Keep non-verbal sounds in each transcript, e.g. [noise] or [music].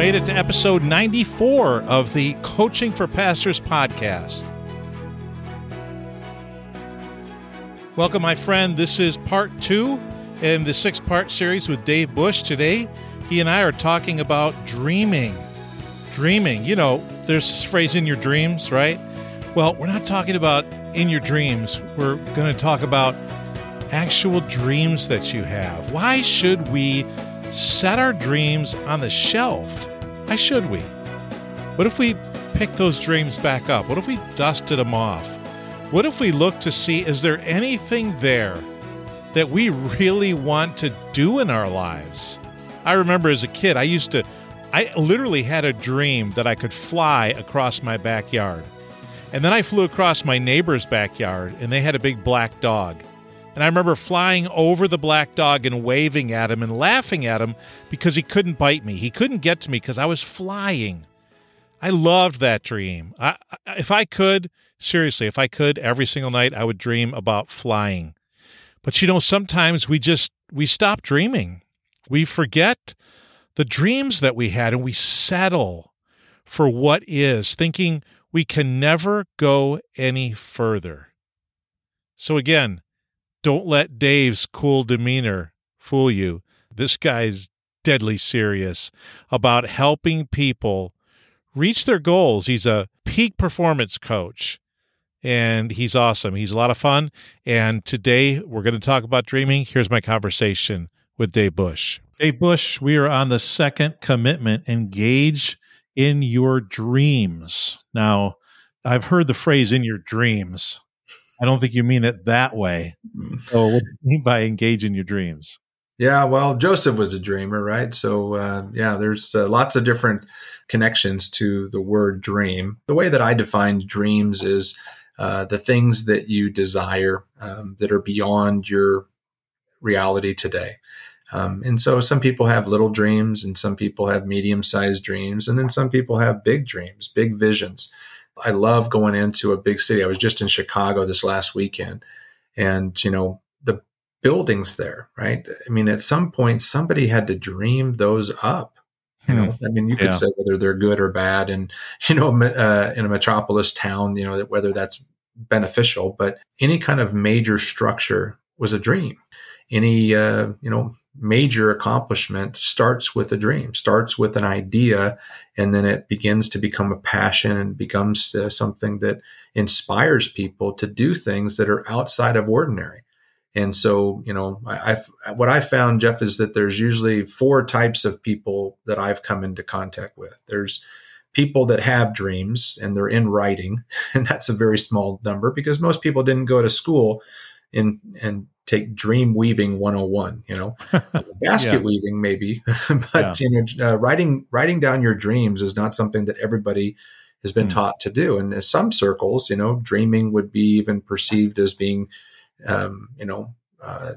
made it to episode 94 of the Coaching for Pastors podcast. Welcome, my friend. This is part two in the six part series with Dave Bush. Today, he and I are talking about dreaming. Dreaming. You know, there's this phrase in your dreams, right? Well, we're not talking about in your dreams. We're going to talk about actual dreams that you have. Why should we set our dreams on the shelf? Why should we? What if we pick those dreams back up? What if we dusted them off? What if we look to see is there anything there that we really want to do in our lives? I remember as a kid, I used to, I literally had a dream that I could fly across my backyard. And then I flew across my neighbor's backyard, and they had a big black dog. And I remember flying over the black dog and waving at him and laughing at him because he couldn't bite me. He couldn't get to me because I was flying. I loved that dream. I, if I could, seriously, if I could, every single night I would dream about flying. But you know, sometimes we just we stop dreaming. We forget the dreams that we had and we settle for what is, thinking we can never go any further. So again, don't let Dave's cool demeanor fool you. This guy's deadly serious about helping people reach their goals. He's a peak performance coach and he's awesome. He's a lot of fun. And today we're going to talk about dreaming. Here's my conversation with Dave Bush. Dave Bush, we are on the second commitment engage in your dreams. Now, I've heard the phrase in your dreams. I don't think you mean it that way. Mm. So, what do you mean by engage in your dreams? Yeah, well, Joseph was a dreamer, right? So, uh, yeah, there's uh, lots of different connections to the word dream. The way that I define dreams is uh, the things that you desire um, that are beyond your reality today. Um, and so some people have little dreams and some people have medium sized dreams. And then some people have big dreams, big visions. I love going into a big city. I was just in Chicago this last weekend, and you know the buildings there, right? I mean, at some point, somebody had to dream those up. You know, hmm. I mean, you could yeah. say whether they're good or bad, and [laughs] you know, uh, in a metropolis town, you know, whether that's beneficial. But any kind of major structure was a dream. Any uh, you know major accomplishment starts with a dream, starts with an idea, and then it begins to become a passion and becomes uh, something that inspires people to do things that are outside of ordinary. And so, you know, I, I've, what I found, Jeff, is that there's usually four types of people that I've come into contact with. There's people that have dreams and they're in writing, [laughs] and that's a very small number because most people didn't go to school in and take dream weaving 101 you know [laughs] basket yeah. weaving maybe [laughs] but yeah. you know uh, writing writing down your dreams is not something that everybody has been mm. taught to do and in some circles you know dreaming would be even perceived as being um, you know uh,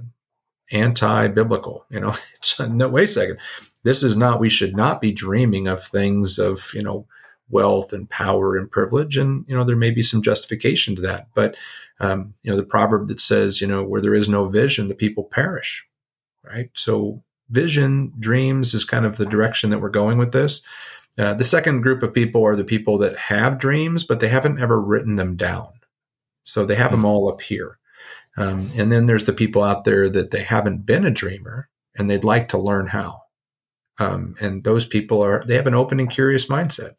anti-biblical you know [laughs] no wait a second this is not we should not be dreaming of things of you know wealth and power and privilege and you know there may be some justification to that but um, you know, the proverb that says, you know, where there is no vision, the people perish, right? So vision, dreams is kind of the direction that we're going with this. Uh, the second group of people are the people that have dreams, but they haven't ever written them down. So they have them all up here. Um, and then there's the people out there that they haven't been a dreamer and they'd like to learn how. Um, and those people are, they have an open and curious mindset.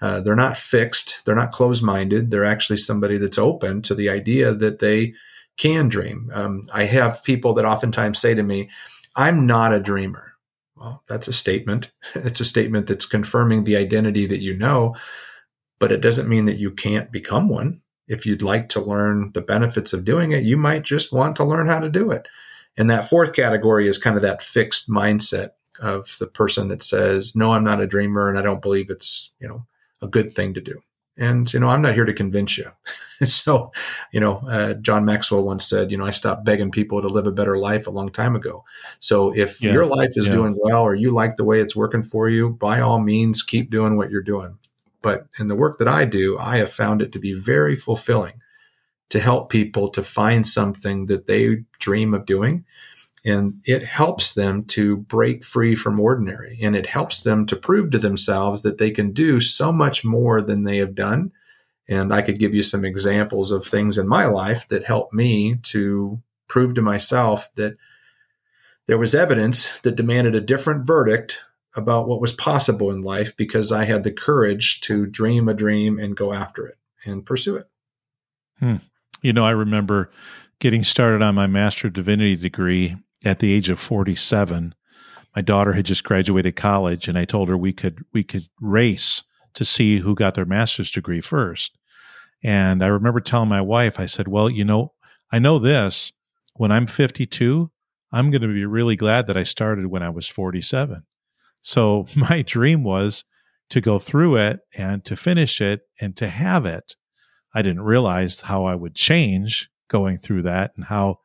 Uh, they're not fixed. They're not closed minded. They're actually somebody that's open to the idea that they can dream. Um, I have people that oftentimes say to me, I'm not a dreamer. Well, that's a statement. [laughs] It's a statement that's confirming the identity that you know, but it doesn't mean that you can't become one. If you'd like to learn the benefits of doing it, you might just want to learn how to do it. And that fourth category is kind of that fixed mindset of the person that says, "No, I'm not a dreamer, and I don't believe it's you know a good thing to do. And, you know, I'm not here to convince you. [laughs] so, you know, uh, John Maxwell once said, you know, I stopped begging people to live a better life a long time ago. So if yeah. your life is yeah. doing well or you like the way it's working for you, by all means, keep doing what you're doing. But in the work that I do, I have found it to be very fulfilling to help people to find something that they dream of doing And it helps them to break free from ordinary. And it helps them to prove to themselves that they can do so much more than they have done. And I could give you some examples of things in my life that helped me to prove to myself that there was evidence that demanded a different verdict about what was possible in life because I had the courage to dream a dream and go after it and pursue it. Hmm. You know, I remember getting started on my Master of Divinity degree at the age of 47. My daughter had just graduated college and I told her we could we could race to see who got their master's degree first. And I remember telling my wife, I said, "Well, you know, I know this. When I'm 52, I'm going to be really glad that I started when I was 47." So [laughs] my dream was to go through it and to finish it and to have it. I didn't realize how I would change going through that and how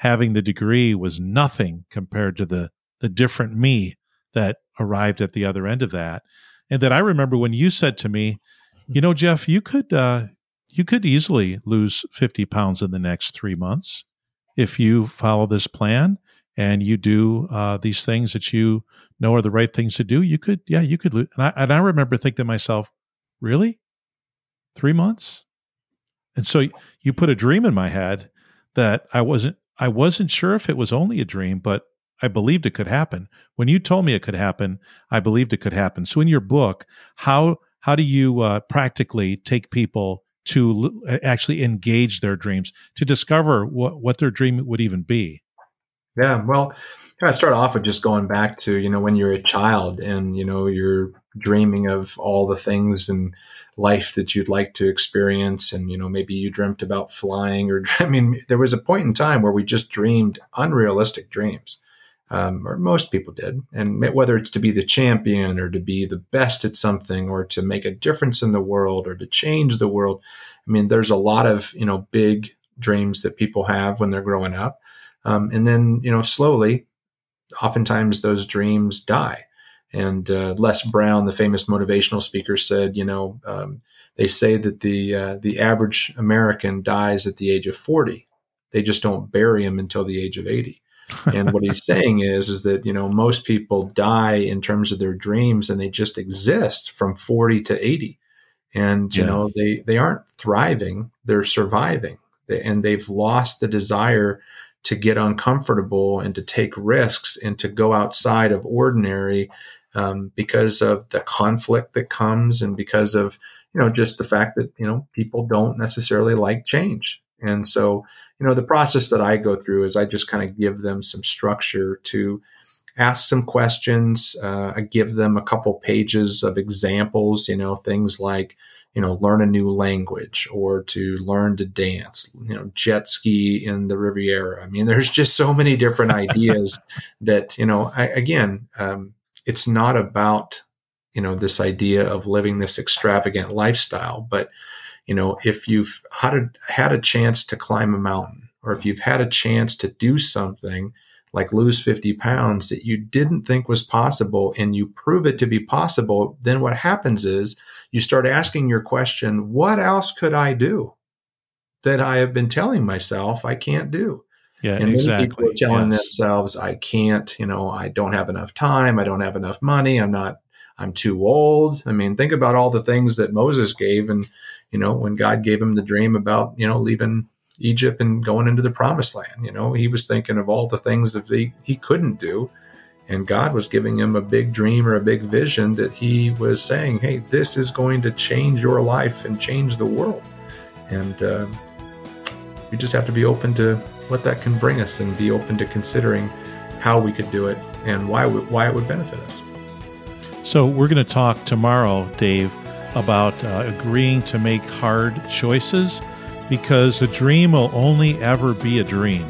having the degree was nothing compared to the the different me that arrived at the other end of that. And that I remember when you said to me, you know, Jeff, you could uh, you could easily lose 50 pounds in the next three months if you follow this plan and you do uh, these things that you know are the right things to do, you could, yeah, you could lose. And I, and I remember thinking to myself, really? Three months? And so you put a dream in my head that I wasn't, I wasn't sure if it was only a dream, but I believed it could happen. When you told me it could happen, I believed it could happen. So in your book, how, how do you uh, practically take people to actually engage their dreams to discover what, what their dream would even be? Yeah, well, I start off with just going back to you know when you're a child and you know you're dreaming of all the things in life that you'd like to experience, and you know maybe you dreamt about flying, or [laughs] I mean, there was a point in time where we just dreamed unrealistic dreams, um, or most people did, and whether it's to be the champion or to be the best at something, or to make a difference in the world, or to change the world. I mean, there's a lot of you know big dreams that people have when they're growing up um, and then, you know, slowly, oftentimes those dreams die. And uh, Les Brown, the famous motivational speaker, said, you know, um, they say that the uh, the average American dies at the age of 40. They just don't bury him until the age of 80. and what he's [laughs] saying is is that you know most people die in terms of their dreams and they just exist from 40 to 80 and you yeah. know they they aren't thriving they're surviving they, and they've lost the desire to get uncomfortable and to take risks and to go outside of ordinary um, because of the conflict that comes and because of you know just the fact that you know people don't necessarily like change. And so you know the process that i go through is i just kind of give them some structure to ask some questions. Uh, i give them a couple pages of examples you know things like you know, learn a new language or to learn to dance, you know, jet ski in the Riviera. I mean, [laughs] there's just so many different ideas that, you know, I, again, um, it's not about, you know, this idea of living this extravagant lifestyle, but, you know, if you've had a, had a chance to climb a mountain or if you've had a chance to do something like lose 50 pounds that you didn't think was possible and you prove it to be possible, then what happens is you start asking your question, what else could I do that I have been telling myself I can't do? Yeah, and exactly. people are telling yes. themselves, I can't, you know, I don't have enough time, I don't have enough money, I'm not, I'm too old. I mean, think about all the things that Moses gave and, you know, when God gave him the dream about, you know, leaving Egypt and going into the promised land. You know, he was thinking of all the things that he, he couldn't do. And God was giving him a big dream or a big vision that he was saying, hey, this is going to change your life and change the world. And uh, we just have to be open to what that can bring us and be open to considering how we could do it and why, why it would benefit us. So, we're going to talk tomorrow, Dave, about uh, agreeing to make hard choices because a dream will only ever be a dream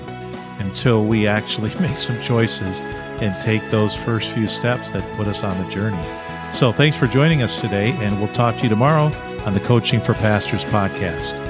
until we actually [laughs] make some choices and take those first few steps that put us on the journey. So, thanks for joining us today, and we'll talk to you tomorrow on the Coaching for Pastors podcast.